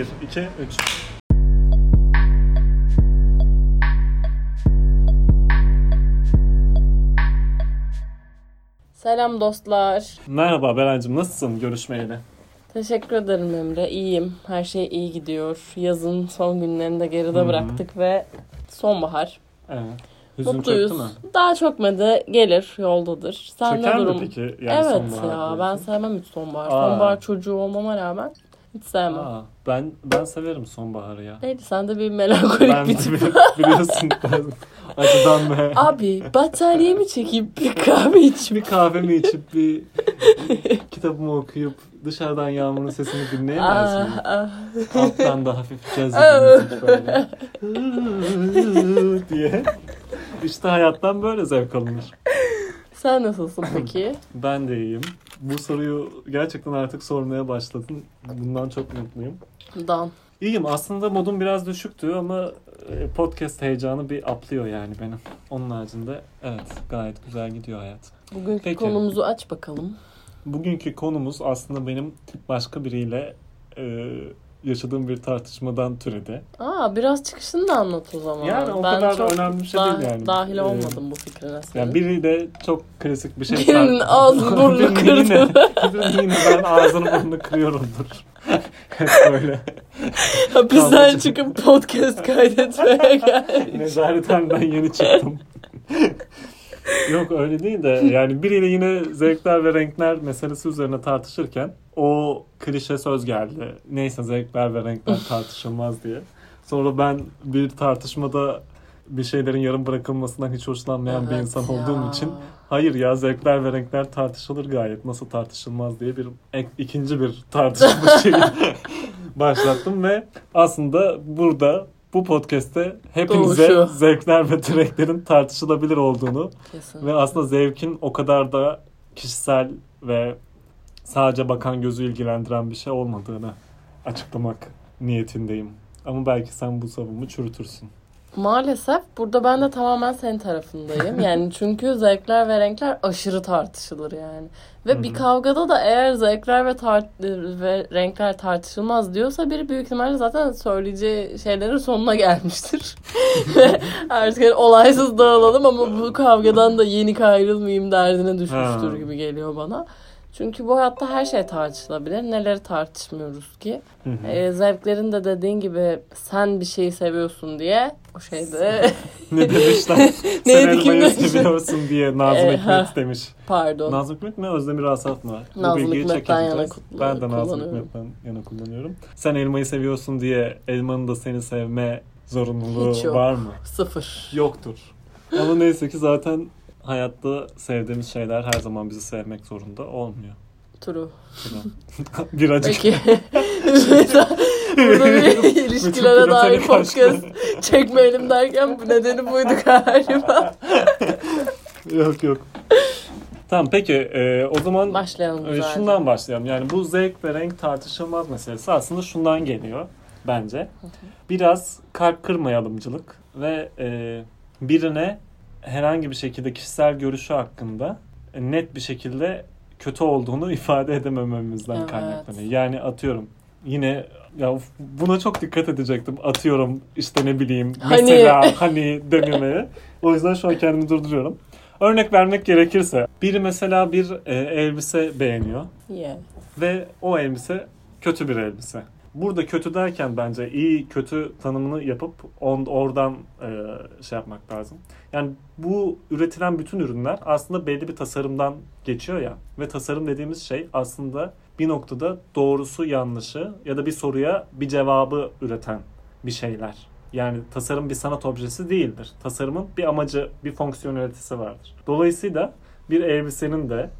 Bir, iki, üç. Selam dostlar. Merhaba Berencim nasılsın görüşmeyeli? Teşekkür ederim Emre. İyiyim. Her şey iyi gidiyor. Yazın son günlerini de geride Hı hı. bıraktık ve sonbahar. Evet. Hüzün Mutluyuz. çöktü mü? Daha çökmedi. Gelir, yoldadır. Sen Çöker ne mi durum? peki? Yani evet ya ben diyorsun? sevmem hiç sonbahar. Aa. Sonbahar çocuğu olmama rağmen hiç sevmem. Aa, ben ben severim sonbaharı ya. Neydi sen de bir melankolik ben bir tip. biliyorsun ben acıdan ve Abi battaniyemi çekip bir kahve içip bir kahvemi içip bir kitabımı okuyup dışarıdan yağmurun sesini dinleyemez ah, miyim? ah. Alttan da hafif caz Ah. böyle. diye. İşte hayattan böyle zevk alınır. Sen nasılsın peki? Ben de iyiyim. Bu soruyu gerçekten artık sormaya başladın. Bundan çok mutluyum. Dan. İyiyim. Aslında modum biraz düşüktü ama e, podcast heyecanı bir aplıyor yani benim. Onun haricinde evet gayet güzel gidiyor hayat. Bugünkü Peki. konumuzu aç bakalım. Bugünkü konumuz aslında benim başka biriyle e, yaşadığım bir tartışmadan türedi. Aa biraz çıkışını da anlat o zaman. Yani o ben kadar çok önemli bir şey dah- değil yani. Dahil Ee, olmadım bu fikrine senin. Yani biri de çok klasik bir şey. Birinin tar- ağzı burnu Birinin kırdı. Yine, birinin yine ben ağzını burnunu kırıyorumdur. Hep böyle. Hapisten çıkıp podcast kaydetmeye gelmiş. Nezaretten yeni çıktım. Yok öyle değil de yani biriyle yine zevkler ve renkler meselesi üzerine tartışırken o klişe söz geldi. Neyse zevkler ve renkler tartışılmaz diye. Sonra ben bir tartışmada bir şeylerin yarım bırakılmasından hiç hoşlanmayan bir Evet insan ya. olduğum için hayır ya zevkler ve renkler tartışılır gayet nasıl tartışılmaz diye bir ek- ikinci bir tartışma şeyi başlattım ve aslında burada bu podcast'te hepinize Doğuşu. zevkler ve renklerin tartışılabilir olduğunu Kesin. ve aslında zevkin o kadar da kişisel ve sadece bakan gözü ilgilendiren bir şey olmadığını açıklamak niyetindeyim. Ama belki sen bu savunumu çürütürsün. Maalesef burada ben de tamamen senin tarafındayım. Yani çünkü zevkler ve renkler aşırı tartışılır yani. Ve Hı hı. bir kavgada da eğer zevkler ve, tar- ve renkler tartışılmaz diyorsa biri büyük ihtimalle zaten söyleyeceği şeylerin sonuna gelmiştir. Ve artık hani olaysız dağılalım ama bu kavgadan da yenik ayrılmayayım derdine düşmüştür Ha. gibi geliyor bana. Çünkü bu hayatta her şey tartışılabilir. Neleri tartışmıyoruz ki? Hı hı. Ee, zevklerin de dediğin gibi sen bir şeyi seviyorsun diye o şeyde ne demişler? Sen elmayı seviyorsun diye Nazım Ee, Hikmet demiş. pardon. Nazım Hikmet mi Özdemir Asaf mı? Nazım Hikmet'ten yana kutlu- Ben de Nazım. Hikmet'ten yana kullanıyorum. Sen elmayı seviyorsun diye elmanın da seni sevme zorunluluğu Hiç yok. var mı? Sıfır. Yoktur. Ama neyse ki zaten hayatta sevdiğimiz şeyler her zaman bizi sevmek zorunda olmuyor. True. bir acık. Peki. Burada bir ilişkilere dair podcast çekmeyelim derken bu nedeni buydu galiba. yok yok. Tamam peki e, o zaman Başlayalım e, şundan başlayalım. Yani bu zevk ve renk tartışılmaz meselesi aslında şundan geliyor bence. Biraz kalp kırmayalımcılık ve e, birine herhangi bir şekilde kişisel görüşü hakkında e, net bir şekilde kötü olduğunu ifade edemememizden Evet. kaynaklanıyor. Yani atıyorum yine ya buna çok dikkat edecektim. Atıyorum işte ne bileyim Hani. mesela hani dememeye. O yüzden şu an kendimi durduruyorum. Örnek vermek gerekirse biri mesela bir e, elbise beğeniyor Yeah. ve o elbise kötü bir elbise. Burada kötü derken bence iyi kötü tanımını yapıp on, oradan e, şey yapmak lazım. Yani bu üretilen bütün ürünler aslında belli bir tasarımdan geçiyor ya. Ve tasarım dediğimiz şey aslında bir noktada doğrusu yanlışı ya da bir soruya bir cevabı üreten bir şeyler. Yani tasarım bir sanat objesi değildir. Tasarımın bir amacı, bir fonksiyonelitesi vardır. Dolayısıyla bir elbisenin de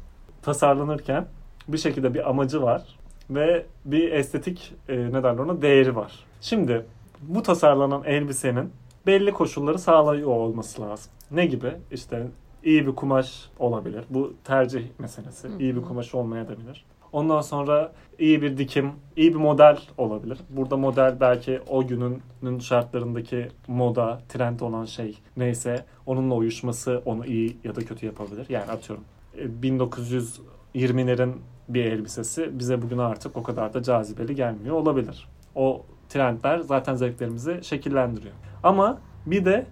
tasarlanırken bir şekilde bir amacı var ve bir estetik e, ne derler ona değeri var. Şimdi bu tasarlanan elbisenin belli koşulları sağlıyor olması lazım. Ne gibi? İşte iyi bir kumaş olabilir. Bu tercih meselesi. İyi bir kumaş olmayabilir. Ondan sonra iyi bir dikim, iyi bir model olabilir. Burada model belki o günün şartlarındaki moda, trend olan şey neyse onunla uyuşması onu iyi ya da kötü yapabilir. Yani atıyorum e, 1920'lerin bir elbisesi bize bugün artık o kadar da cazibeli gelmiyor olabilir. O trendler zaten zevklerimizi şekillendiriyor. Ama bir de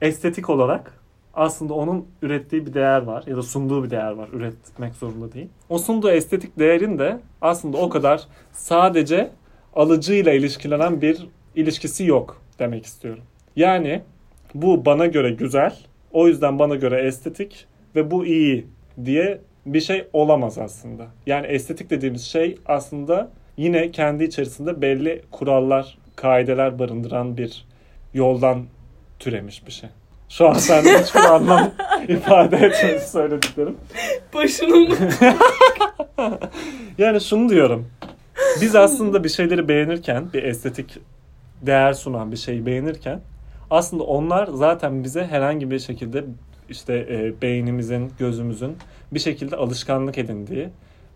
estetik olarak aslında onun ürettiği bir değer var ya da sunduğu bir değer var. Üretmek zorunda değil. O sunduğu estetik değerin de aslında o kadar sadece alıcıyla ilişkilenen bir ilişkisi yok demek istiyorum. Yani bu bana göre güzel, o yüzden bana göre estetik ve bu iyi diye bir şey olamaz aslında. Yani estetik dediğimiz şey aslında yine kendi içerisinde belli kurallar, kaideler barındıran bir yoldan türemiş bir şey. Şu an sende hiçbir anlam ifade etmedi söylediklerim. Başının Yani şunu diyorum. Biz aslında bir şeyleri beğenirken, bir estetik değer sunan bir şeyi beğenirken aslında onlar zaten bize herhangi bir şekilde işte e, beynimizin, gözümüzün bir şekilde alışkanlık edindiği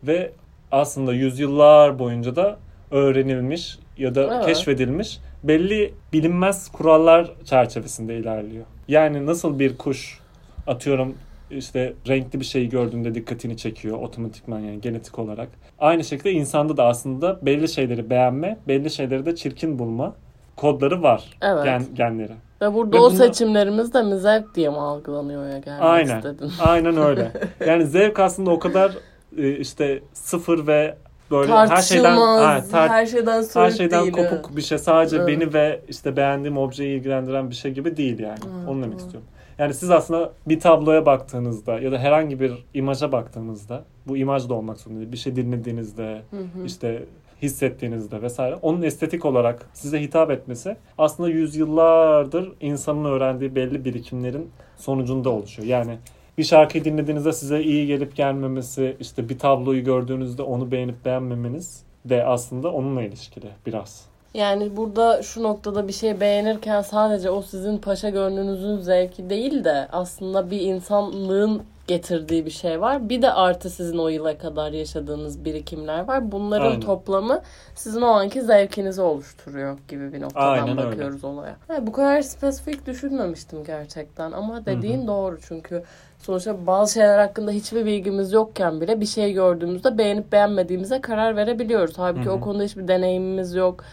ve aslında yüzyıllar boyunca da öğrenilmiş ya da Evet. keşfedilmiş belli bilinmez kurallar çerçevesinde ilerliyor. Yani nasıl bir kuş atıyorum işte renkli bir şeyi gördüğünde dikkatini çekiyor otomatikman yani genetik olarak. Aynı şekilde insanda da aslında belli şeyleri beğenme, belli şeyleri de çirkin bulma kodları var. Evet. Gen, genleri. Ve burada Ve o seçimlerimiz de mi zevk diye mi algılanıyor ya gelmek Aynen. istedin? Aynen öyle. Yani zevk aslında o kadar e, işte sıfır ve böyle her şeyden ha, tar- her şeyden her şeyden değil. kopuk bir şey. Sadece Evet. beni ve işte beğendiğim objeyi ilgilendiren bir şey gibi değil yani. Evet, Onu demek evet. istiyorum. Yani siz aslında bir tabloya baktığınızda ya da herhangi bir imaja baktığınızda bu imaj da olmak zorunda değil. Bir şey dinlediğinizde Hı hı. işte hissettiğinizde vesaire onun estetik olarak size hitap etmesi aslında yüzyıllardır insanın öğrendiği belli birikimlerin sonucunda oluşuyor. Yani bir şarkıyı dinlediğinizde size iyi gelip gelmemesi, işte bir tabloyu gördüğünüzde onu beğenip beğenmemeniz de aslında onunla ilişkili biraz. Yani burada şu noktada bir şey beğenirken sadece o sizin paşa gönlünüzün zevki değil de aslında bir insanlığın getirdiği bir şey var. Bir de artı sizin o yıla kadar yaşadığınız birikimler var. Bunların Aynen. toplamı sizin o anki zevkinizi oluşturuyor gibi bir noktadan Aynen öyle. bakıyoruz olaya. Ha, bu kadar spesifik düşünmemiştim gerçekten ama dediğin doğru çünkü sonuçta bazı şeyler hakkında hiçbir bilgimiz yokken bile bir şey gördüğümüzde beğenip beğenmediğimize karar verebiliyoruz. Halbuki Hı hı. o konuda hiçbir deneyimimiz yok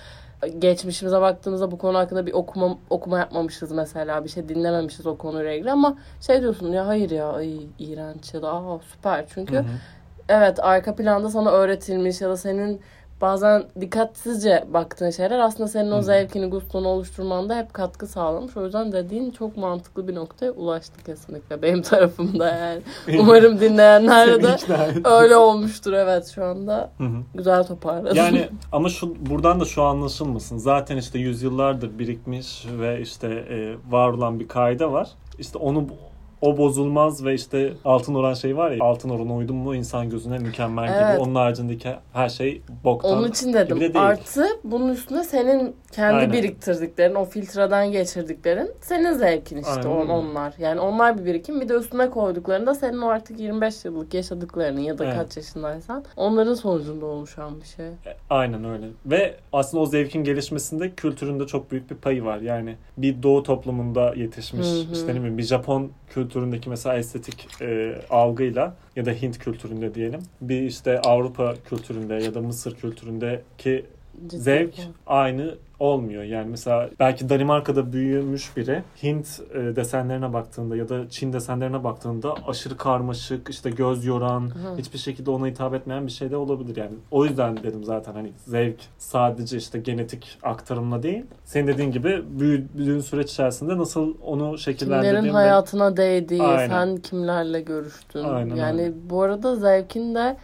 geçmişimize baktığımızda bu konu hakkında bir okuma okuma yapmamışız mesela bir şey dinlememişiz o konuyla ilgili ama şey diyorsun ya hayır ya ay iğrenç ya da aa süper çünkü Hı hı. evet arka planda sana öğretilmiş ya da senin bazen dikkatsizce baktığın şeyler aslında senin o Hı. zevkini, gustonu oluşturmanda hep katkı sağlamış. O yüzden dediğin çok mantıklı bir noktaya ulaştı kesinlikle benim tarafımda yani. Umarım dinleyenlerde de öyle olmuştur evet şu anda. Hı hı. Güzel toparladın. Yani ama şu buradan da şu anlaşılmasın. Zaten işte yüzyıllardır birikmiş ve işte e, var olan bir kaide var. İşte onu o bozulmaz ve işte altın oran şey var ya altın orana uydun mu insan gözüne mükemmel Evet. gibi. Onun haricindeki her şey boktan. Onun için dedim. de değil. Artı bunun üstüne senin kendi Aynen. biriktirdiklerin, o filtreden geçirdiklerin senin zevkin işte Aynen on, onlar. Yani onlar bir birikim. Bir de üstüne koyduklarında senin o artık 25 yıllık yaşadıklarının ya da Evet. kaç yaşındaysan onların sonucunda oluşan bir şey. Aynen öyle. Ve aslında o zevkin gelişmesinde kültüründe çok büyük bir payı var. Yani bir doğu toplumunda yetişmiş Hı hı. işte ne bileyim bir Japon kültüründeki mesela estetik e, algıyla ya da Hint kültüründe diyelim. Bir işte Avrupa kültüründe ya da Mısır kültüründeki zevk aynı olmuyor. Yani mesela belki Danimarka'da büyümüş biri Hint e, desenlerine baktığında ya da Çin desenlerine baktığında aşırı karmaşık, işte göz yoran, Hı. hiçbir şekilde ona hitap etmeyen bir şey de olabilir yani. O yüzden dedim zaten hani zevk sadece işte genetik aktarımla değil. Senin dediğin gibi büyüdüğün süreç içerisinde nasıl onu şekillendirdiğin Kimlerin ve- hayatına değdiği, Aynen. sen kimlerle görüştün. Aynen yani öyle. bu arada zevkin de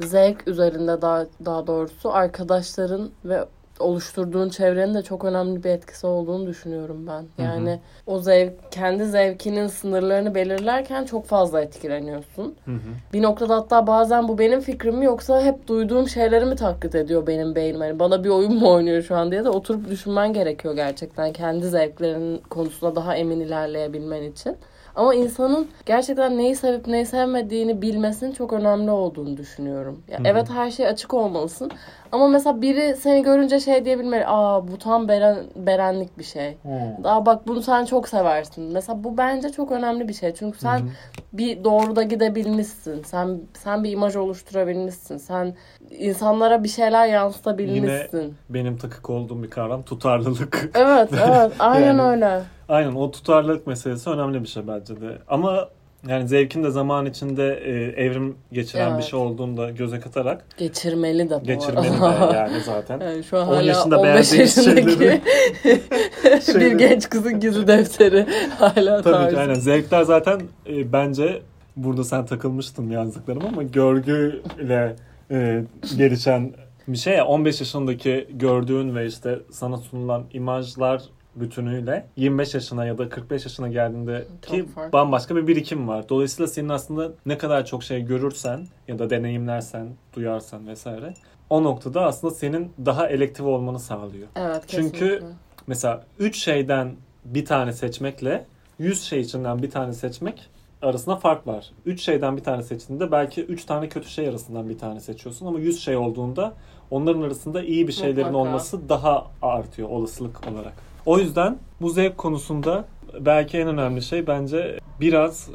zevk üzerinde daha, daha doğrusu arkadaşların ve oluşturduğun çevrenin de çok önemli bir etkisi olduğunu düşünüyorum ben. Hı hı. Yani o zevk, kendi zevkinin sınırlarını belirlerken çok fazla etkileniyorsun. Hı hı. Bir noktada hatta bazen bu benim fikrim mi yoksa hep duyduğum şeyleri mi taklit ediyor benim beynim? Hani bana bir oyun mu oynuyor şu an diye de oturup düşünmen gerekiyor gerçekten. Kendi zevklerinin konusunda daha emin ilerleyebilmen için. Ama insanın gerçekten neyi sevip neyi sevmediğini bilmesinin çok önemli olduğunu düşünüyorum. Ya Hı hı. evet her şey açık olmalısın Ama mesela biri seni görünce şey diyebilmeli. Aa bu tam beren, berenlik bir şey. Aa bak bunu sen çok seversin. Mesela bu bence çok önemli bir şey. Çünkü sen hı. bir doğruda gidebilmişsin. Sen sen bir imaj oluşturabilmişsin. Sen insanlara bir şeyler yansıtabilmişsin. Benim takık olduğum bir kavram tutarlılık. Evet, evet. Aynen Yani- öyle. Aynen o tutarlılık meselesi önemli bir şey bence de. Ama yani zevkin de zaman içinde e, evrim geçiren bir Evet. şey olduğunu da göze katarak Geçirmeli de bu geçirmeli de yani zaten. Yani şu an 10 hala yaşında 15 beğendiğimiz yaşındaki bir genç kızın gizli defteri hala Tabii tarzı. ki aynen. Zevkler zaten e, bence burada sen takılmıştın yazdıklarım ama görgüyle e, gelişen bir şey ya 15 yaşındaki gördüğün ve işte sana sunulan imajlar bütünüyle 25 yaşına ya da 45 yaşına geldiğinde ki bambaşka bir birikim var. Dolayısıyla senin aslında ne kadar çok şey görürsen ya da deneyimlersen, duyarsan vesaire o noktada aslında senin daha elektif olmanı sağlıyor. Evet, Çünkü- kesinlikle. Mesela 3 şeyden bir tane seçmekle 100 şey içinden bir tane seçmek arasında fark var. 3 şeyden bir tane seçtiğinde belki 3 tane kötü şey arasından bir tane seçiyorsun ama 100 şey olduğunda onların arasında iyi bir şeylerin Mutlaka. olması daha artıyor olasılık olarak. O yüzden bu zevk konusunda belki en önemli şey bence biraz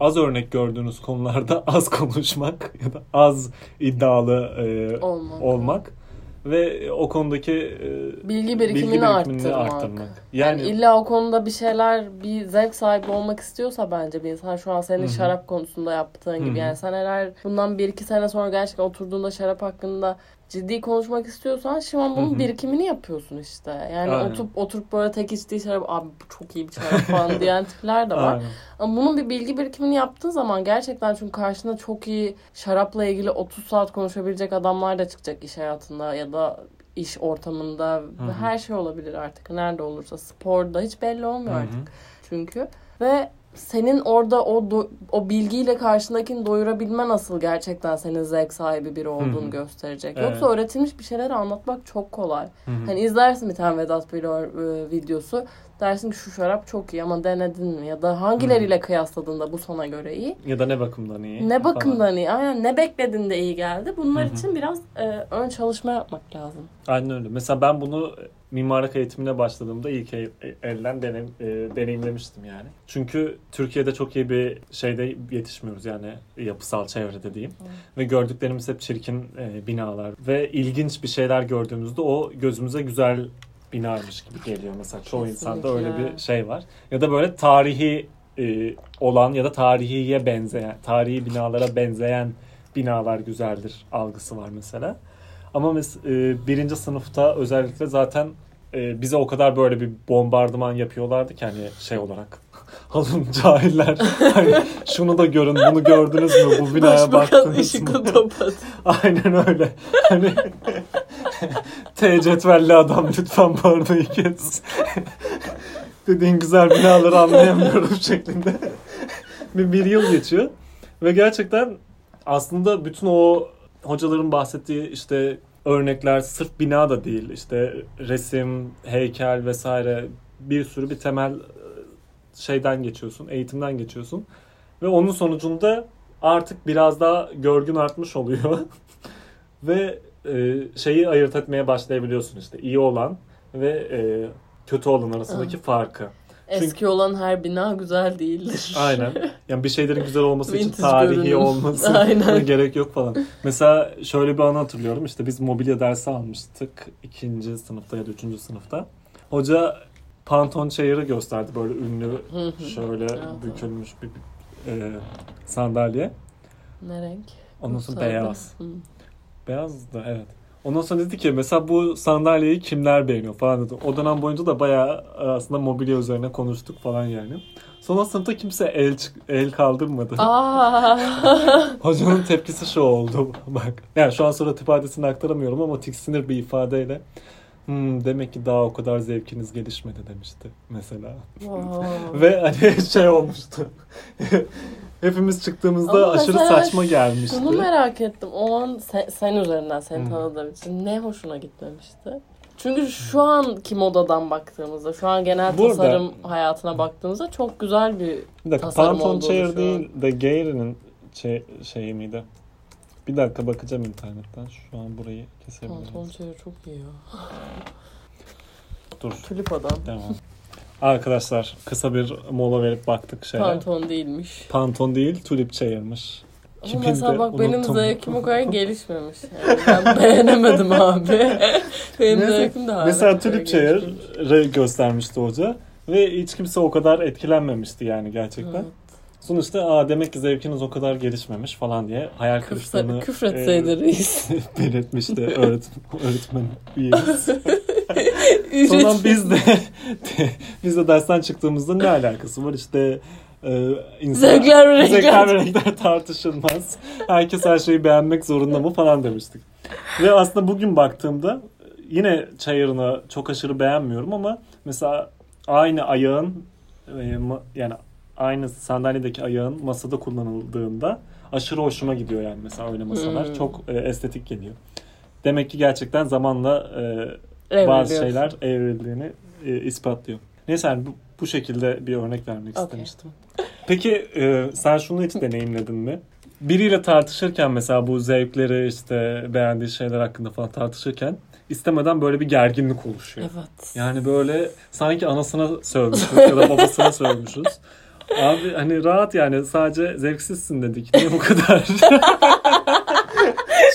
az örnek gördüğünüz konularda az konuşmak ya da az iddialı e, Olmak. olmak ve o konudaki e, Bilgi birikimini, birikimini arttırmak. arttırmak. Yani, Yani, illa o konuda bir şeyler, bir zevk sahibi olmak istiyorsa bence bir insan şu an senin Hı şarap konusunda yaptığın gibi. Hı hı. Yani sen eğer bundan bir iki sene sonra gerçekten oturduğunda şarap hakkında ciddi konuşmak istiyorsan şu an bunun birikimini yapıyorsun işte. Yani Aynen. oturup oturup böyle tek içtiği şarap abi bu çok iyi bir şarap falan diyen tipler de var. Aynen. Ama bunun bir bilgi birikimini yaptığın zaman gerçekten çünkü karşına çok iyi şarapla ilgili 30 saat konuşabilecek adamlar da çıkacak iş hayatında ya da iş ortamında Hı hı. her şey olabilir artık nerede olursa sporda hiç belli olmuyor Hı hı. artık çünkü ve senin orada o do- o bilgiyle karşındakini doyurabilmen asıl gerçekten senin zevk sahibi biri olduğunu Hı hı. gösterecek. Evet. Yoksa öğretilmiş bir şeyleri anlatmak çok kolay. Hı hı. Hani izlersin bir tane Vedat Bilor e, videosu. Dersin ki şu şarap çok iyi ama denedin mi? Ya da hangileriyle kıyasladığında bu sana göre iyi. ya da ne bakımdan iyi? Ne falan. bakımdan iyi? Aynen ne bekledin de iyi geldi. Bunlar Hı hı. için biraz e, ön çalışma yapmak lazım. Aynen öyle. Mesela ben bunu mimarlık eğitimine başladığımda ilk el- elden denem, e, deneyimlemiştim yani. Çünkü Türkiye'de çok iyi bir şeyde yetişmiyoruz yani yapısal çevrede diyeyim. Hı. Ve gördüklerimiz hep çirkin e, binalar. Ve ilginç bir şeyler gördüğümüzde o gözümüze güzel binaymış gibi geliyor mesela. Çoğu insanda öyle Kesinlikle. bir şey var. Ya da böyle tarihi e, olan ya da tarihiye benzeyen, tarihi binalara benzeyen binalar güzeldir algısı var mesela. Ama mes- e, birinci sınıfta özellikle zaten e, bize o kadar böyle bir bombardıman yapıyorlardı ki hani şey olarak. Alın cahiller. Hani şunu da görün, bunu gördünüz mü? Bu binaya Başbakan baktınız mı? Aynen öyle. Hani T cetvelli adam lütfen bağırmayı kes. Dediğin güzel binaları anlayamıyorum şeklinde. bir, bir yıl geçiyor. Ve gerçekten aslında bütün o hocaların bahsettiği işte örnekler sırf bina da değil. İşte resim, heykel vesaire bir sürü bir temel e, şeyden geçiyorsun, eğitimden geçiyorsun. Ve onun sonucunda artık biraz daha görgün artmış oluyor. ve e, şeyi ayırt etmeye başlayabiliyorsun işte iyi olan ve e, kötü olan arasındaki farkı. Eski olan her bina güzel değildir. Aynen. Yani bir şeylerin güzel olması için tarihi görünüm. olması Aynen. gerek yok falan. Mesela şöyle bir anı hatırlıyorum. İşte biz mobilya dersi almıştık ikinci sınıfta ya da üçüncü sınıfta. Hoca Pantone Chair'ı gösterdi böyle ünlü şöyle bükülmüş bir e, sandalye. Ne renk? Sonra Sarı. beyaz. Hı. Beyaz da evet. Ondan sonra dedi ki mesela bu sandalyeyi kimler beğeniyor falan dedi. O dönem boyunca da bayağı e, aslında mobilya üzerine konuştuk falan yani. Sonra sınıfta kimse el el kaldırmadı. Hocanın tepkisi şu oldu bak. Yani şu an surat ifadesini aktaramıyorum ama tiksinir bir ifadeyle. Hmm, demek ki daha o kadar zevkiniz gelişmedi demişti mesela. Ve hani şey olmuştu. Hepimiz çıktığımızda Ama aşırı saçma gelmişti. Şunu merak ettim. O an sen, sen üzerinden seni Hı. tanıdığım için ne hoşuna gitmemişti? Çünkü şu anki modadan baktığımızda, şu an genel Burada- tasarım hayatına baktığımızda çok güzel bir Bir dakika tasarım Pantone olduğunu Chair değil de Gayri'nin şey, şeyi miydi? Bir dakika bakacağım internetten. Şu an burayı kesebiliriz. Pantolon çayı çok iyi ya. Dur. Tulip adam. Devam. Arkadaşlar kısa bir mola verip baktık şeye. Pantolon değilmiş. Panton değil tulip çayırmış. Ama mesela bak benim zevkim o kadar gelişmemiş. Yani ben beğenemedim abi. benim Mesela- zevkim de Mesela tulip çayırı göstermişti hoca. Ve hiç kimse o kadar etkilenmemişti yani gerçekten. Evet. Sonuçta aa demek ki zevkiniz o kadar gelişmemiş falan diye hayal kırıklığını Küfre, küfretseydi reis. e, belirtmişti öğretmen, öğretmen üyemiz. Sonra biz de biz de dersten çıktığımızda ne alakası var işte e, insan, Zevkler ve renkler. zevkler ve renkler tartışılmaz. Herkes her şeyi beğenmek zorunda mı falan demiştik. Ve aslında bugün baktığımda yine çayırını çok aşırı beğenmiyorum ama mesela aynı ayağın e, yani aynı sandalyedeki ayağın masada kullanıldığında aşırı hoşuma gidiyor yani mesela öyle masalar. Hmm. Çok e, estetik geliyor. Demek ki gerçekten zamanla e, Bazı şeyler evrildiğini e, ispatlıyor. Neyse yani bu, bu şekilde bir örnek vermek Okey. istemiştim. Peki e, sen şunu hiç deneyimledin mi? Biriyle tartışırken mesela bu zevkleri işte beğendiği şeyler hakkında falan tartışırken istemeden böyle bir gerginlik oluşuyor. Evet. Yani böyle sanki anasına sövmüşüz ya da babasına sövmüşüz. Abi hani rahat yani sadece zevksizsin dedik. Niye bu kadar?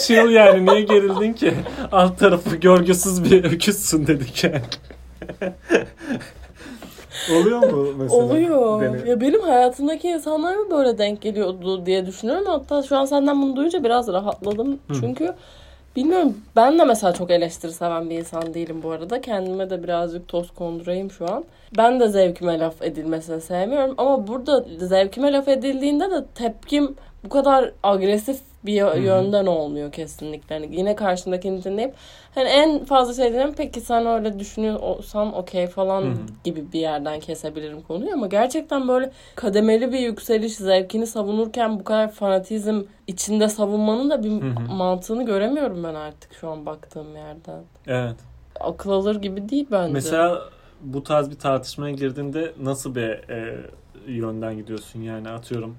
Chill yani niye gerildin ki? Alt tarafı görgüsüz bir öküzsün dedik yani. Oluyor mu mesela? Oluyor. Dene- Ya benim hayatımdaki insanlar mı böyle denk geliyordu diye düşünüyorum. Hatta şu an senden bunu duyunca biraz rahatladım. Hı. Çünkü bilmiyorum ben de mesela çok eleştiri seven bir insan değilim bu arada. Kendime de birazcık toz kondurayım şu an. Ben de zevkime laf edilmesini sevmiyorum. Ama burada zevkime laf edildiğinde de tepkim bu kadar agresif bir yönden olmuyor kesinlikle. Hani yine karşındakini dinleyip hani en fazla şey diyeyim peki sen öyle düşünüyorsan okey falan Hı hı. gibi bir yerden kesebilirim konuyu ama gerçekten böyle kademeli bir yükseliş zevkini savunurken bu kadar fanatizm içinde savunmanın da bir Hı hı. mantığını göremiyorum ben artık şu an baktığım yerden. Evet. Akıl alır gibi değil bence. Mesela bu tarz bir tartışmaya girdiğinde nasıl bir e, yönden gidiyorsun yani atıyorum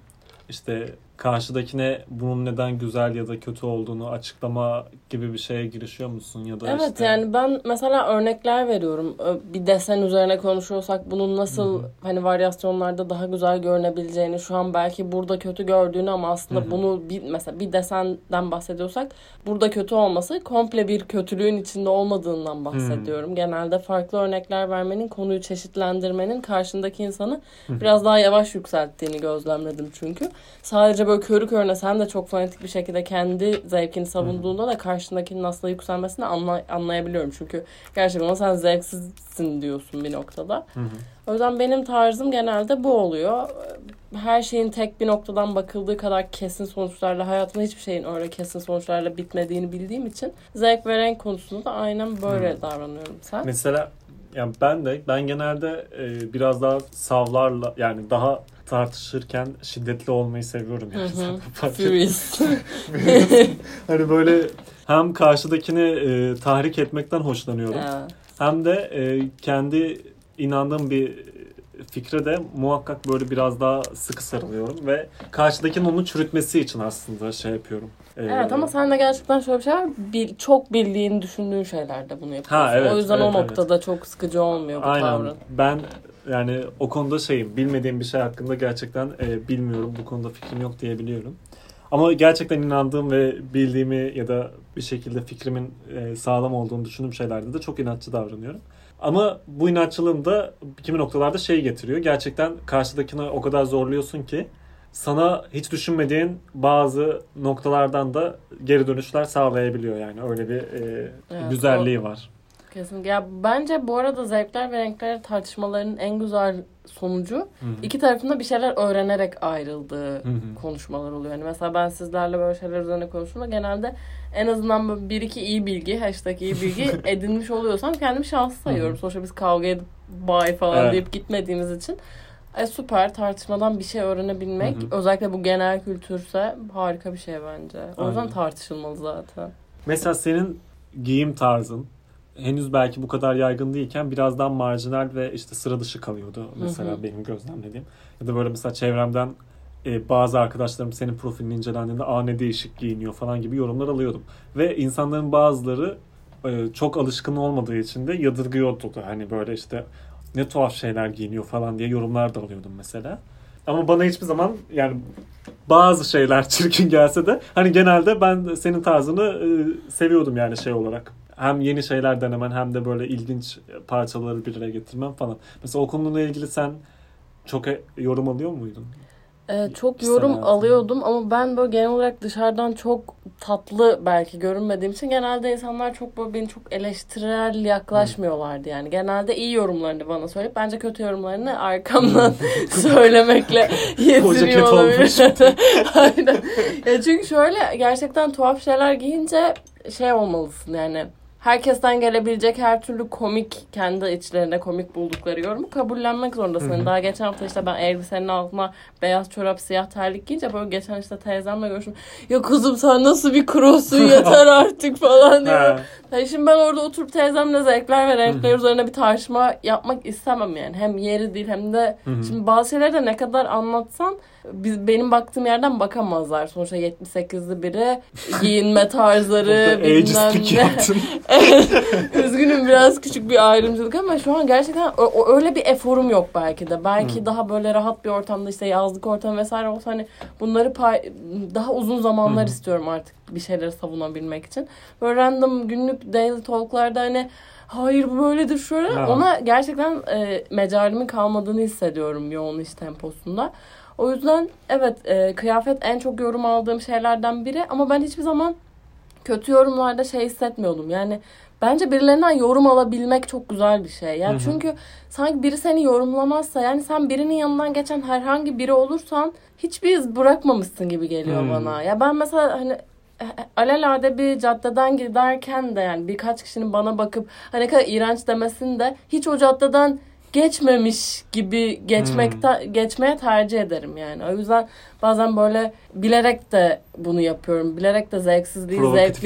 işte karşıdakine bunun neden güzel ya da kötü olduğunu açıklama gibi bir şeye girişiyor musun ya da Evet işte yani ben mesela örnekler veriyorum. Bir desen üzerine konuşuyorsak bunun nasıl Hı hı. hani varyasyonlarda daha güzel görünebileceğini şu an belki burada kötü gördüğünü ama aslında Hı hı. bunu bir mesela bir desenden bahsediyorsak burada kötü olması komple bir kötülüğün içinde olmadığından bahsediyorum. Genelde farklı örnekler vermenin, konuyu çeşitlendirmenin karşındaki insanı Hı. biraz daha yavaş yükselttiğini gözlemledim çünkü. Sadece böyle körü körüne sen de çok fanatik bir şekilde kendi zevkini savunduğunda da karşındakinin aslında yükselmesini anla- anlayabiliyorum. Çünkü gerçekten sen zevksizsin diyorsun bir noktada. Hı hı. O yüzden benim tarzım genelde bu oluyor. Her şeyin tek bir noktadan bakıldığı kadar kesin sonuçlarla, hayatımda hiçbir şeyin öyle kesin sonuçlarla bitmediğini bildiğim için zevk ve renk konusunda da aynen böyle Hı. davranıyorum. Sen? Mesela yani ben de ben genelde e, biraz daha savlarla yani daha tartışırken şiddetli olmayı seviyorum yani. Furious. hani böyle hem karşıdakini e, tahrik etmekten hoşlanıyorum. Evet. Hem de e, kendi inandığım bir fikre de muhakkak böyle biraz daha sıkı sarılıyorum ve karşıdakinin onu çürütmesi için aslında şey yapıyorum. E, Evet ama sen de gerçekten şöyle bir şey var. Bil, çok bildiğini düşündüğün şeylerde bunu yapıyorsun. Ha, evet, o yüzden evet, o evet. noktada çok sıkıcı olmuyor bu Aynen. tavrın. Ben yani o konuda şeyim. Bilmediğim bir şey hakkında gerçekten e, bilmiyorum. Bu konuda fikrim yok diyebiliyorum. Ama gerçekten inandığım ve bildiğimi ya da bir şekilde fikrimin e, sağlam olduğunu düşündüğüm şeylerde de çok inatçı davranıyorum. Ama bu inatçılığım da kimi noktalarda şey getiriyor. Gerçekten karşıdakini o kadar zorluyorsun ki sana hiç düşünmediğin bazı noktalardan da geri dönüşler sağlayabiliyor yani. Öyle bir e, Evet, güzelliği var. Kesinlikle. Ya bence bu arada zevkler ve renkler tartışmalarının en güzel sonucu Hı hı. iki tarafında bir şeyler öğrenerek ayrıldığı Hı hı. konuşmalar oluyor. Yani mesela ben sizlerle böyle şeyler üzerine konuştuğumda genelde en azından bir iki iyi bilgi, hashtag iyi bilgi edinmiş oluyorsam kendimi şanslı sayıyorum. Sonuçta biz kavga edip bay falan Evet. deyip gitmediğimiz için e, süper tartışmadan bir şey öğrenebilmek Hı hı. özellikle bu genel kültürse harika bir şey bence. O yüzden Aynen. tartışılmalı zaten. Mesela senin giyim tarzın henüz belki bu kadar yaygın değilken birazdan marjinal ve işte sıra dışı kalıyordu. Mesela Hı hı. benim gözlemlediğim. Ya da böyle mesela çevremden e, bazı arkadaşlarım senin profilini incelendiğinde aa ne değişik giyiniyor falan gibi yorumlar alıyordum. Ve insanların bazıları e, çok alışkın olmadığı için de yadırgıyordu da hani böyle işte ne tuhaf şeyler giyiniyor falan diye yorumlar da alıyordum mesela. Ama bana hiçbir zaman yani bazı şeyler çirkin gelse de hani genelde ben senin tarzını e, seviyordum yani şey olarak. Hem yeni şeyler denemen hem de böyle ilginç parçaları bir araya getirmen falan. Mesela o konuyla ilgili sen çok e- yorum alıyor muydun? Ee, çok Kişisel yorum hayatında. alıyordum ama ben böyle genel olarak dışarıdan çok tatlı belki görünmediğim için genelde insanlar çok böyle beni çok eleştirel yaklaşmıyorlardı yani. Genelde iyi yorumlarını bana söyleyip bence kötü yorumlarını arkamdan söylemekle yetiniyor olabilir. Aynen. Ya çünkü şöyle gerçekten tuhaf şeyler giyince şey olmalısın yani herkesten gelebilecek her türlü komik kendi içlerinde komik buldukları yorumu kabullenmek zorundasın. Hı hı. Yani Daha geçen hafta işte ben elbisenin altına beyaz çorap siyah terlik giyince böyle geçen işte teyzemle görüştüm. Ya kızım sen nasıl bir krosun yeter artık falan diyor. Yani şimdi ben orada oturup teyzemle zevkler ve renkler üzerine bir tartışma yapmak istemem yani. Hem yeri değil hem de Hı hı. şimdi bazı şeyleri de ne kadar anlatsan biz benim baktığım yerden bakamazlar. Sonuçta 78'li biri giyinme tarzları bilmem ne. Üzgünüm biraz küçük bir ayrımcılık ama şu an gerçekten öyle bir eforum yok belki de. Belki Hı. daha böyle rahat bir ortamda işte yazlık ortam vesaire olsa hani bunları pay- daha uzun zamanlar hı. istiyorum artık bir şeyleri savunabilmek için. Böyle random günlük daily talklarda hani hayır bu böyledir şöyle Ha. ona gerçekten e, mecalimin kalmadığını hissediyorum yoğun iş temposunda. O yüzden evet e, kıyafet en çok yorum aldığım şeylerden biri ama ben hiçbir zaman kötü yorumlarda şey hissetmiyordum. Yani bence birilerinden yorum alabilmek çok güzel bir şey. Yani Hı hı. çünkü sanki biri seni yorumlamazsa yani sen birinin yanından geçen herhangi biri olursan hiçbir iz bırakmamışsın gibi geliyor Hmm. bana. Ya ben mesela hani e, alelade bir caddeden giderken de yani birkaç kişinin bana bakıp hani kadar iğrenç demesin de hiç o caddeden geçmemiş gibi geçmekte geçmeye tercih ederim yani. O yüzden bazen böyle bilerek de bunu yapıyorum. Bilerek de zevksizliği, Provokatif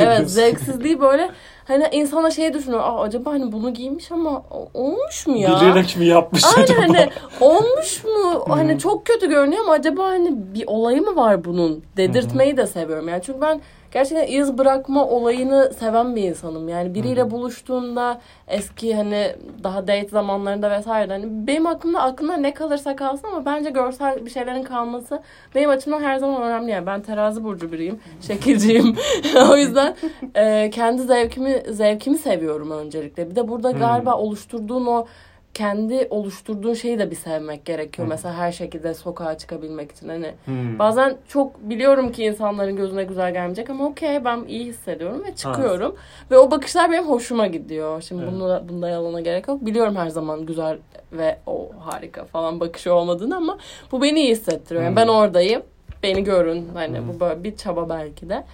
evet zevksizliği böyle hani insana şey düşünüyor. Aa, acaba hani bunu giymiş ama olmuş mu ya? Bilerek mi yapmış Aynen acaba? hani olmuş mu? Hmm. Hani çok kötü görünüyor ama acaba hani bir olayı mı var bunun? Dedirtmeyi de seviyorum yani. Çünkü ben gerçekten iz bırakma olayını seven bir insanım. Yani biriyle Hı hı. buluştuğunda eski hani daha date zamanlarında vesaire hani benim aklımda aklımda ne kalırsa kalsın ama bence görsel bir şeylerin kalması benim açımdan her zaman önemli. Yani ben terazi burcu biriyim. Şekilciyim. o yüzden e, kendi zevkimi zevkimi seviyorum öncelikle. Bir de burada galiba oluşturduğun o kendi oluşturduğun şeyi de bir sevmek gerekiyor. Hı. Mesela her şekilde sokağa çıkabilmek için. Hani Hmm. bazen çok biliyorum ki insanların gözüne güzel gelmeyecek ama okey ben iyi hissediyorum ve çıkıyorum. Ve o bakışlar benim hoşuma gidiyor. Şimdi Evet. bunda, bunda yalana gerek yok. Biliyorum her zaman güzel ve o harika falan bakışı olmadığını ama bu beni iyi hissettiriyor. Yani Hmm. ben oradayım. Beni görün. Hani Hmm. bu böyle bir çaba belki de.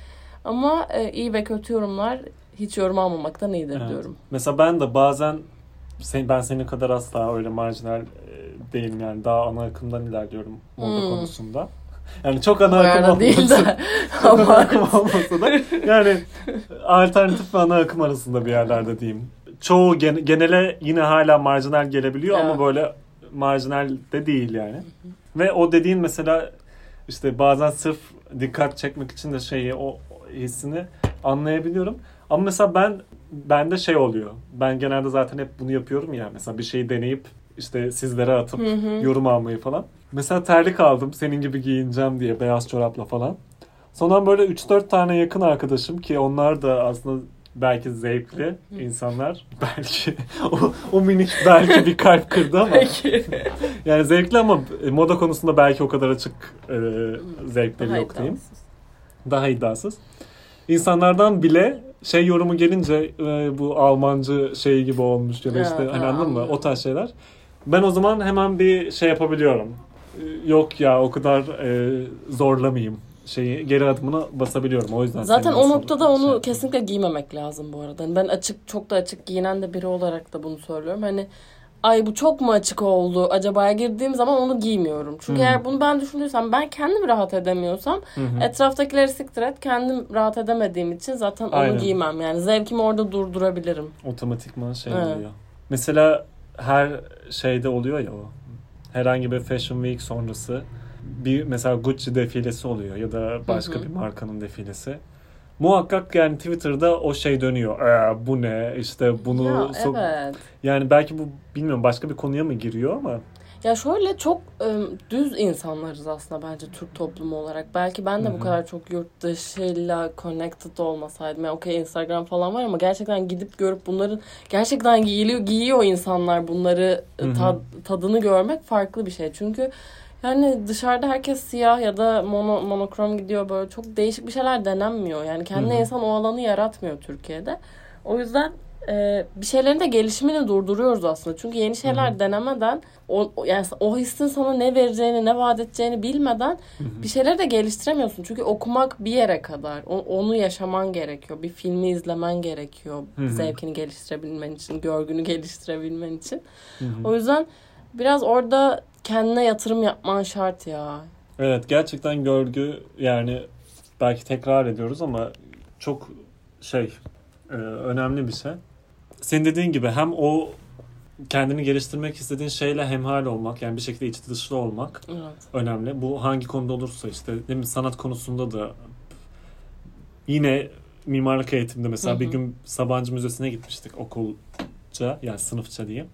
Ama e, iyi ve kötü yorumlar hiç yorum almamaktan iyidir Evet. diyorum. Mesela ben de bazen sen, ben senin kadar asla öyle marjinal e, değilim yani daha ana akımdan ilerliyorum moda Hmm. konusunda. Yani çok ana akım değil olmasa, de. ana ama akım olmasa da yani alternatif ve ana akım arasında bir yerlerde diyeyim. Çoğu gen- genele yine hala marjinal gelebiliyor ama Evet. böyle marjinal de değil yani. Ve o dediğin mesela işte bazen sırf dikkat çekmek için de şeyi o hissini anlayabiliyorum. Ama mesela ben bende şey oluyor. Ben genelde zaten hep bunu yapıyorum ya. Mesela bir şeyi deneyip işte sizlere atıp Hı hı. yorum almayı falan. Mesela terlik aldım senin gibi giyineceğim diye beyaz çorapla falan. Sonra böyle 3-4 tane yakın arkadaşım ki onlar da aslında belki zevkli insanlar. Belki o, o minik belki bir kalp kırdı ama Peki. yani zevkli ama moda konusunda belki o kadar açık e, zevkleri Daha yok diyeyim. iddiasız. Daha iddiasız. İnsanlardan bile şey yorumu gelince e, bu Almancı şey gibi olmuş ya da işte hani ha, anladın mı? O tarz şeyler. Ben o zaman hemen bir şey yapabiliyorum. E, Yok ya o kadar e, zorlamayayım şeyi geri adımını basabiliyorum. O yüzden Zaten o noktada şey onu yaptın? kesinlikle giymemek lazım bu arada. Yani ben açık çok da açık giyinen de biri olarak da bunu söylüyorum. Hani ay bu çok mu açık oldu acaba girdiğim zaman onu giymiyorum. Çünkü Hı. eğer bunu ben düşünürsem ben kendim rahat edemiyorsam hı. etraftakileri siktir et. Kendim rahat edemediğim için zaten onu Aynen. giymem. Yani zevkimi orada durdurabilirim. otomatikman şey Evet. oluyor. Mesela her şeyde oluyor ya o. Herhangi bir Fashion Week sonrası bir mesela Gucci defilesi oluyor ya da başka Hı hı. bir markanın defilesi. Muhakkak yani Twitter'da o şey dönüyor. Ee, bu ne? İşte bunu ya, so- evet. yani belki bu bilmiyorum başka bir konuya mı giriyor ama Ya şöyle çok ıı, düz insanlarız aslında bence Türk toplumu olarak. Belki ben de Hı bu kadar çok yurt dışıyla connected olmasaydım. Yani okey Instagram falan var ama gerçekten gidip görüp bunların gerçekten giyiliyor, giyiyor insanlar bunları ı, Hı hı. tad- tadını görmek farklı bir şey. Çünkü yani dışarıda herkes siyah ya da mono, monokrom gidiyor böyle çok değişik bir şeyler denenmiyor. Yani kendine Hı hı. insan o alanı yaratmıyor Türkiye'de. O yüzden e, bir şeylerin de gelişimini durduruyoruz aslında. Çünkü yeni şeyler Hı hı. denemeden o yani o hissin sana ne vereceğini, ne vaat edeceğini bilmeden Hı hı. bir şeyleri de geliştiremiyorsun. Çünkü okumak bir yere kadar. O- onu yaşaman gerekiyor. Bir filmi izlemen gerekiyor. Hı hı. Zevkini geliştirebilmen için, görgünü geliştirebilmen için. Hı hı. O yüzden biraz orada kendine yatırım yapman şart ya. Evet gerçekten görgü yani belki tekrar ediyoruz ama çok şey e, önemli bir şey. Senin dediğin gibi hem o kendini geliştirmek istediğin şeyle hemhal olmak yani bir şekilde içi dışlı olmak Evet. önemli. Bu hangi konuda olursa işte değil mi? sanat konusunda da yine mimarlık eğitimde mesela Hı hı. bir gün Sabancı Müzesi'ne gitmiştik okulca yani sınıfça diyeyim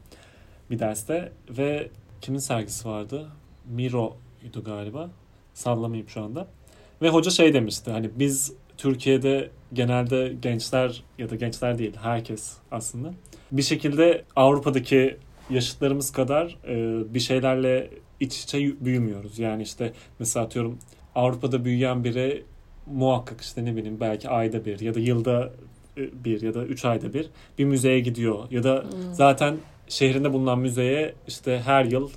bir derste ve kimin sergisi vardı? Miro'ydu galiba. Sallamayayım şu anda. Ve hoca şey demişti hani biz Türkiye'de genelde gençler ya da gençler değil herkes aslında bir şekilde Avrupa'daki yaşıtlarımız kadar e, bir şeylerle iç içe büyümüyoruz. Yani işte mesela atıyorum Avrupa'da büyüyen biri muhakkak işte ne bileyim belki ayda bir ya da yılda e, bir ya da üç ayda bir bir müzeye gidiyor. Ya da Hmm. zaten şehrinde bulunan müzeye işte her yıl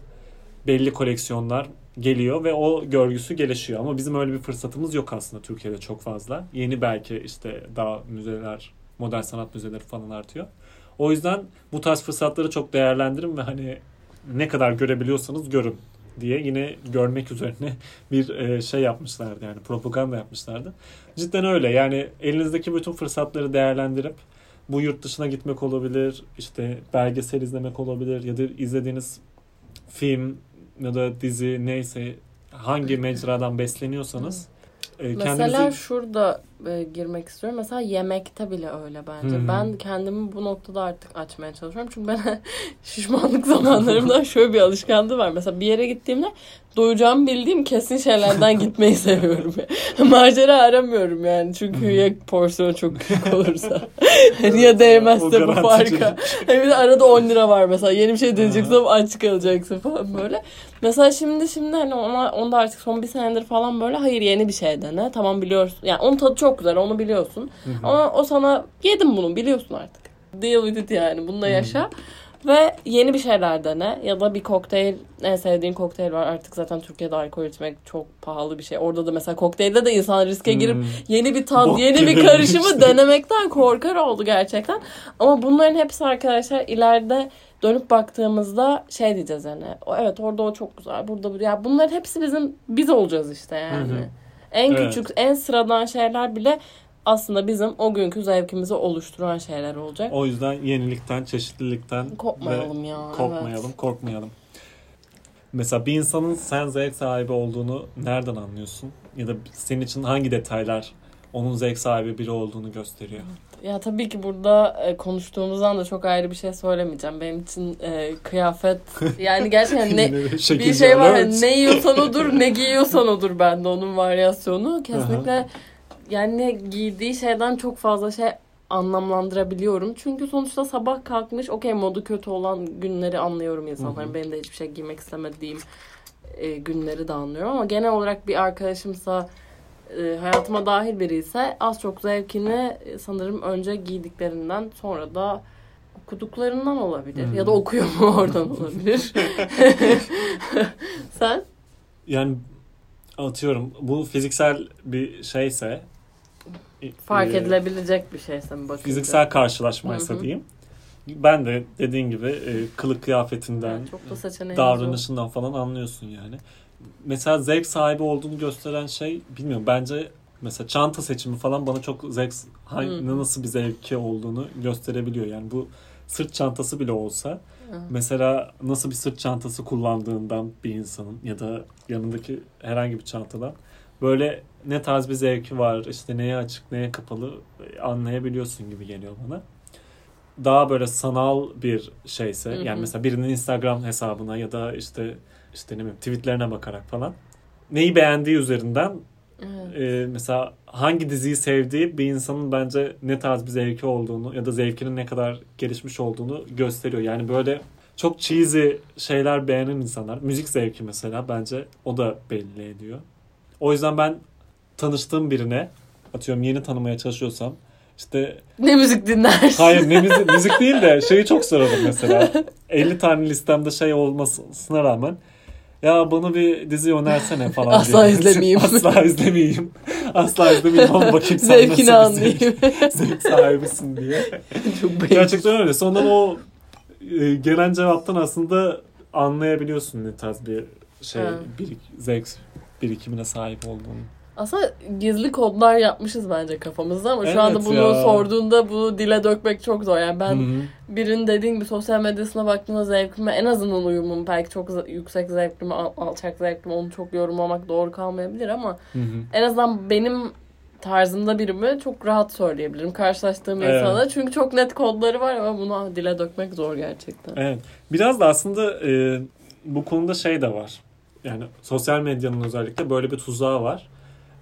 belli koleksiyonlar geliyor ve o görgüsü gelişiyor. Ama bizim öyle bir fırsatımız yok aslında Türkiye'de çok fazla. Yeni belki işte daha müzeler, modern sanat müzeleri falan artıyor. O yüzden bu tarz fırsatları çok değerlendirin ve hani ne kadar görebiliyorsanız görün diye yine görmek üzerine bir e, şey yapmışlardı yani propaganda yapmışlardı. Cidden öyle yani elinizdeki bütün fırsatları değerlendirip bu yurt dışına gitmek olabilir, işte belgesel izlemek olabilir ya da izlediğiniz film ya da dizi neyse hangi mecradan besleniyorsanız e, Mesela kendinizi şurada e, girmek istiyorum. Mesela yemekte bile öyle bence. Hı hı. Ben kendimi bu noktada artık açmaya çalışıyorum. Çünkü ben şişmanlık zamanlarımdan şöyle bir alışkanlığı var. Mesela bir yere gittiğimde doyacağımı bildiğim kesin şeylerden gitmeyi seviyorum. Macera aramıyorum yani. Çünkü Hı hı. ya porsiyon çok büyük olursa ya değmezse bu farka. Hani bir de arada 10 lira var mesela. Yeni bir şey deneyeceksin ama aç kalacaksın falan böyle. Mesela şimdi şimdi hani ona, onda artık son bir senedir falan böyle hayır yeni bir şey dene. Tamam biliyorsun. Yani onun tadı çok güzel onu biliyorsun. Hı hı. Ama o sana yedim bunu biliyorsun artık. Deal with it yani. Bununla Hı. yaşa. Ve yeni bir şeyler dene. Ya da bir kokteyl, en sevdiğin kokteyl var. Artık zaten Türkiye'de alkol içmek çok pahalı bir şey. Orada da mesela kokteylde de insan riske girip Hmm. yeni bir tat, Bok yeni bir karışımı işte. denemekten korkar oldu gerçekten. Ama bunların hepsi arkadaşlar ileride dönüp baktığımızda şey diyeceğiz yani. Evet orada o çok güzel. Burada bu. Ya bunların hepsi bizim biz olacağız işte yani. Hı hı. En Evet. küçük, en sıradan şeyler bile aslında bizim o günkü zevkimizi oluşturan şeyler olacak. O yüzden yenilikten, çeşitlilikten Kopmayalım ya. korkmayalım, evet. korkmayalım. Mesela bir insanın sen zevk sahibi olduğunu nereden anlıyorsun? Ya da senin için hangi detaylar onun zevk sahibi biri olduğunu gösteriyor? Ya tabii ki burada e, konuştuğumuzdan da çok ayrı bir şey söylemeyeceğim. Benim için e, kıyafet yani gerçekten ne bir şey var. hani ne yiyorsan odur, ne giyiyorsan odur bende onun varyasyonu. Kesinlikle yani giydiği şeyden çok fazla şey anlamlandırabiliyorum. Çünkü sonuçta sabah kalkmış okey modu kötü olan günleri anlıyorum insanların. Benim de hiçbir şey giymek istemediğim e, günleri de anlıyorum. Ama genel olarak bir arkadaşımsa e, hayatıma dahil biri ise az çok zevkini e, sanırım önce giydiklerinden sonra da okuduklarından olabilir. Hı. Ya da okuyor mu oradan olabilir. Sen? Yani atıyorum bu fiziksel bir şeyse Fark e, edilebilecek bir şeyse mi bakınca? fiziksel karşılaşmaysa Hı hı. diyeyim. Ben de dediğin gibi e, kılık kıyafetinden, Evet, çok da davranışından falan anlıyorsun yani. Mesela zevk sahibi olduğunu gösteren şey bilmiyorum bence mesela çanta seçimi falan bana çok zevk hangi, Hı. nasıl bir zevki olduğunu gösterebiliyor. Yani bu sırt çantası bile olsa Mesela nasıl bir sırt çantası kullandığından bir insanın ya da yanındaki herhangi bir çantadan böyle ne tarz bir zevki var, işte neye açık, neye kapalı anlayabiliyorsun gibi geliyor bana. Daha böyle sanal bir şeyse, hı. yani mesela birinin Instagram hesabına ya da işte işte ne bileyim tweetlerine bakarak falan neyi beğendiği üzerinden Evet. e, mesela hangi diziyi sevdiği bir insanın bence ne tarz bir zevki olduğunu ya da zevkinin ne kadar gelişmiş olduğunu gösteriyor. Yani böyle çok cheesy şeyler beğenen insanlar, müzik zevki mesela bence o da belli ediyor. O yüzden ben tanıştığım birine atıyorum yeni tanımaya çalışıyorsam işte Ne müzik dinlersin? hayır ne müzik, müzik değil de şeyi çok sorarım mesela 50 tane listemde şey olmasına rağmen ya bana bir dizi önersene falan Asla diye. izlemeyeyim. Asla izlemeyeyim. Asla izlemeyeyim ama bakayım sen Zevkini nasıl bir anlayayım. zevk sahibisin diye. Çok. Gerçekten öyle. Sonradan o e, gelen cevaptan aslında anlayabiliyorsun ne tarz bir şey, Ha. bir, zevk birikimine sahip olduğunu. Aslında gizli kodlar yapmışız bence kafamızda ama Evet şu anda bunu ya. sorduğunda bunu dile dökmek çok zor. Yani ben Hı hı. birinin dediğin gibi sosyal medyasına baktığımda zevkime en azından uyumum belki çok yüksek zevkli mi al- alçak zevkli mi onu çok yorumlamak doğru kalmayabilir ama Hı hı. en azından benim tarzımda birimi çok rahat söyleyebilirim karşılaştığım Evet. insana. Çünkü çok net kodları var ama bunu dile dökmek zor gerçekten. Evet. Biraz da aslında e, bu konuda şey de var. Yani sosyal medyanın özellikle böyle bir tuzağı var.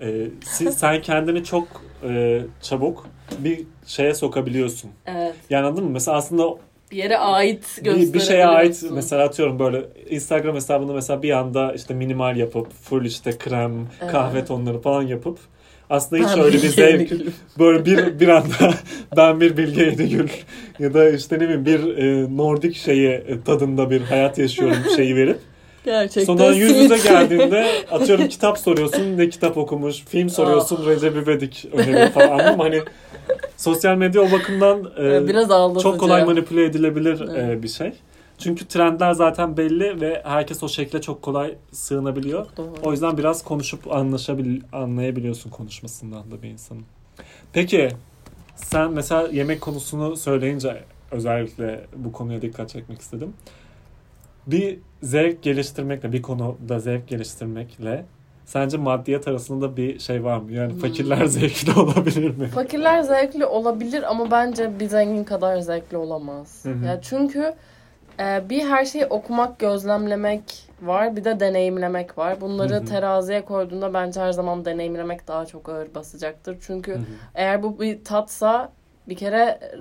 E, siz, sen kendini çok e, çabuk bir şeye sokabiliyorsun. Evet. Yani anladın mı? Mesela aslında Bir yere ait bir, bir şeye ait mesela atıyorum böyle Instagram hesabını mesela bir anda işte minimal yapıp full işte krem, Evet. kahve tonları falan yapıp aslında hiç Ben öyle bir zevk Yenigül. böyle bir bir anda ben bir Bilge Yenigül ya da işte ne bileyim bir e, Nordik şeyi e, tadında bir hayat yaşıyorum şeyi verip Gerçekten sonra yüz yüze geldiğinde atıyorum kitap soruyorsun ne kitap okumuş film soruyorsun Recep İvedik öneriyor falan anladın mı? Hani sosyal medya o bakımdan e, Biraz aldatıcı. çok kolay manipüle edilebilir Evet. e, bir şey. Çünkü trendler zaten belli ve herkes o şekle çok kolay sığınabiliyor. Doğru. O yüzden biraz konuşup anlaşabil anlayabiliyorsun konuşmasından da bir insanın. Peki sen mesela yemek konusunu söyleyince özellikle bu konuya dikkat çekmek istedim. Bir zevk geliştirmekle, bir konuda zevk geliştirmekle sence maddiyat arasında bir şey var mı? Yani Hmm. fakirler zevkli olabilir mi? Fakirler zevkli olabilir ama bence bir zengin kadar zevkli olamaz. Hı hı. Ya çünkü e, bir her şeyi okumak, gözlemlemek var, bir de deneyimlemek var. Bunları Hı hı. teraziye koyduğunda bence her zaman deneyimlemek daha çok ağır basacaktır. Çünkü Hı hı. eğer bu bir tatsa bir kere e,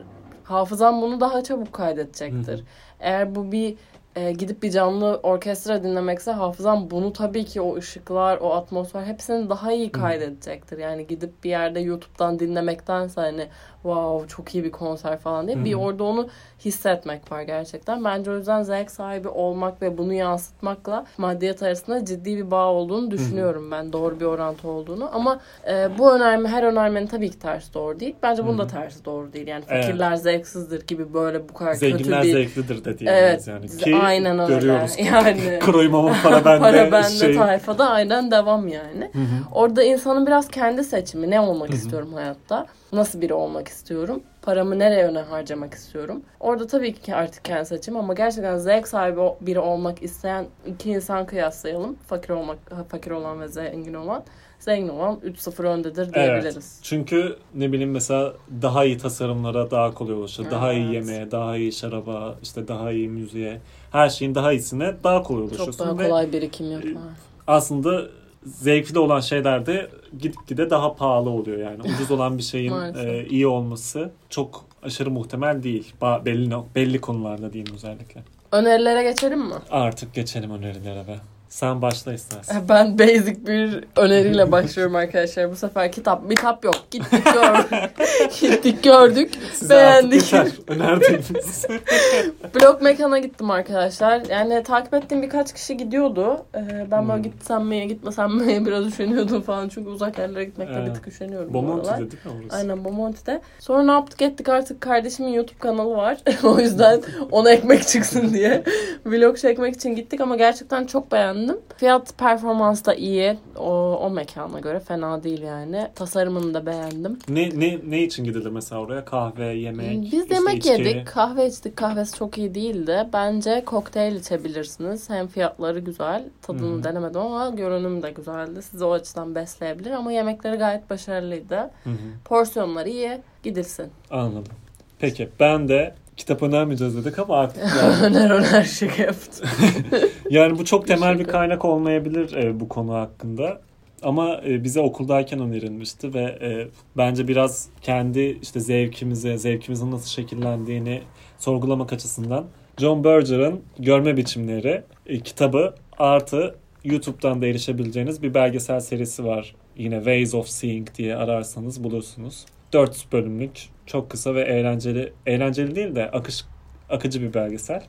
hafızan bunu daha çabuk kaydedecektir. Hı hı. Eğer bu bir e, gidip bir canlı orkestra dinlemekse hafızam bunu tabii ki o ışıklar, o atmosfer hepsini daha iyi kaydedecektir. Yani gidip bir yerde YouTube'dan dinlemektense hani wow çok iyi bir konser falan diye bir orada onu hissetmek var gerçekten. Bence o yüzden zevk sahibi olmak ve bunu yansıtmakla maddiyat arasında ciddi bir bağ olduğunu düşünüyorum ben. Doğru bir orantı olduğunu. Ama e, bu önerme her önermenin tabii ki tersi doğru değil. Bence bunun da tersi doğru değil. Yani Evet. fakirler zevksizdir gibi böyle bu kadar Zenginler kötü bir zevklidir de diyebiliriz Evet, yani. Ki aynen öyle. görüyoruz. Yani Kroyum ama para bende. para bende şey. tayfada aynen devam yani. Hı hı. Orada insanın biraz kendi seçimi. Ne olmak Hı hı. istiyorum hayatta? Nasıl biri olmak istiyorum? Paramı nereye yöne harcamak istiyorum? Orada tabii ki artık kendi seçim ama gerçekten zevk sahibi biri olmak isteyen iki insan kıyaslayalım. Fakir olmak, fakir olan ve zengin olan. Zengin olan 3-0 öndedir diyebiliriz. Evet. Çünkü ne bileyim mesela daha iyi tasarımlara daha kolay ulaşır. Daha iyi Evet. yemeğe, daha iyi şaraba, işte daha iyi müziğe, her şeyin daha iyisine daha kolay ulaşıyorsun. Çok daha Ve kolay birikim yapar. aslında zevkli olan şeyler de gitgide daha pahalı oluyor yani. Ucuz olan bir şeyin e, iyi olması çok aşırı muhtemel değil. Ba- belli belli konularda diyeyim özellikle. Önerilere geçelim mi? Artık geçelim önerilere be. Sen başla istersen. Ben basic bir öneriyle başlıyorum arkadaşlar. Bu sefer kitap, kitap yok. Gittik gördük. Gittik gördük. Size Beğendik. Önerdiğiniz. Blok mekana gittim arkadaşlar. Yani takip ettiğim birkaç kişi gidiyordu. Ee, ben böyle Hmm. gitsem mi gitmesem mi biraz üşeniyordum falan. Çünkü uzak yerlere gitmekte bir Evet. tık üşeniyorum. Bomonti'de değil mi orası? Aynen Bomonti'de. Sonra ne yaptık ettik artık kardeşimin YouTube kanalı var. o yüzden ona ekmek çıksın diye vlog çekmek için gittik ama gerçekten çok beğendim. Beğendim. Fiyat performans da iyi. O, o mekana göre fena değil yani. Tasarımını da beğendim. Ne ne ne için gidilir mesela oraya? Kahve, yemek, Biz işte yemek içki. yedik, kahve içtik. Kahvesi çok iyi değildi. Bence kokteyl içebilirsiniz. Hem fiyatları güzel. Tadını hı. denemedim ama görünüm de güzeldi. Sizi o açıdan besleyebilir ama yemekleri gayet başarılıydı. Hı. Porsiyonları iyi. Gidilsin. Anladım. Peki ben de kitap önermeyeceğiz dedik ama artık yani, öner öner şaka yaptım. yani bu çok temel bir kaynak olmayabilir e, bu konu hakkında. Ama e, bize okuldayken önerilmişti ve e, bence biraz kendi işte zevkimize, zevkimizin nasıl şekillendiğini sorgulamak açısından John Berger'ın Görme Biçimleri e, kitabı artı YouTube'dan da erişebileceğiniz bir belgesel serisi var. Yine Ways of Seeing diye ararsanız bulursunuz. 4 bölümlük, çok kısa ve eğlenceli, eğlenceli değil de akış akıcı bir belgesel.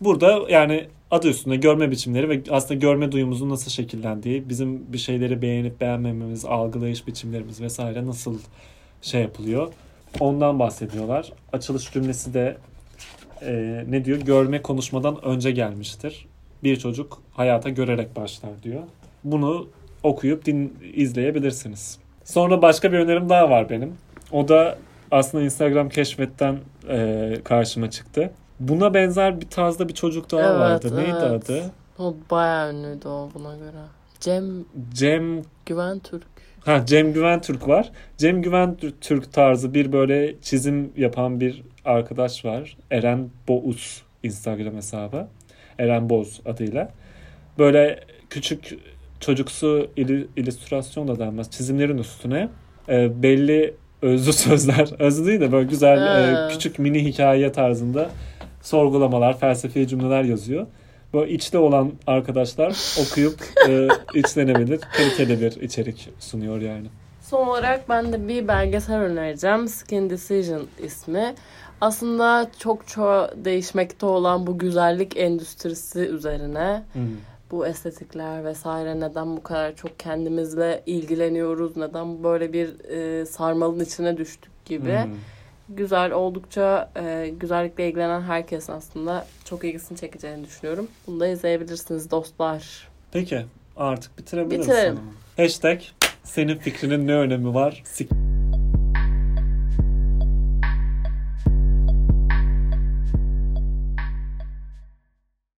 Burada yani adı üstünde görme biçimleri ve aslında görme duyumuzun nasıl şekillendiği, bizim bir şeyleri beğenip beğenmememiz, algılayış biçimlerimiz vesaire nasıl şey yapılıyor. Ondan bahsediyorlar. Açılış cümlesi de e, ne diyor? Görme konuşmadan önce gelmiştir. Bir çocuk hayata görerek başlar diyor. Bunu okuyup din izleyebilirsiniz. Sonra başka bir önerim daha var benim. O da aslında Instagram keşfetten e, karşıma çıktı. Buna benzer bir tarzda bir çocuk daha Evet, vardı. Neydi evet. adı? O bayağı ünlüydü o buna göre. Cem Cem Güven Türk. Ha Cem Güven Türk var. Cem Güven Türk tarzı bir böyle çizim yapan bir arkadaş var. Eren Boğuz Instagram hesabı. Eren Boz adıyla. Böyle küçük çocuksu illüstrasyon da denmez. Çizimlerin üstüne e, belli özlü sözler, özlü değil de böyle güzel e, küçük mini hikaye tarzında sorgulamalar, felsefi cümleler yazıyor. Böyle içte olan arkadaşlar okuyup e, içlenebilir, kaliteli bir içerik sunuyor yani. Son olarak ben de bir belgesel önereceğim. Skin Decision ismi. Aslında çok çok değişmekte olan bu güzellik endüstrisi üzerine Hmm. Bu estetikler vesaire neden bu kadar çok kendimizle ilgileniyoruz, neden böyle bir e, sarmalın içine düştük gibi. Hmm. Güzel, oldukça e, güzellikle ilgilenen herkesin aslında çok ilgisini çekeceğini düşünüyorum. Bunu da izleyebilirsiniz dostlar. Peki artık bitirebiliriz. Bitirelim. sanırım. Hashtag senin fikrinin ne önemi var? Sik-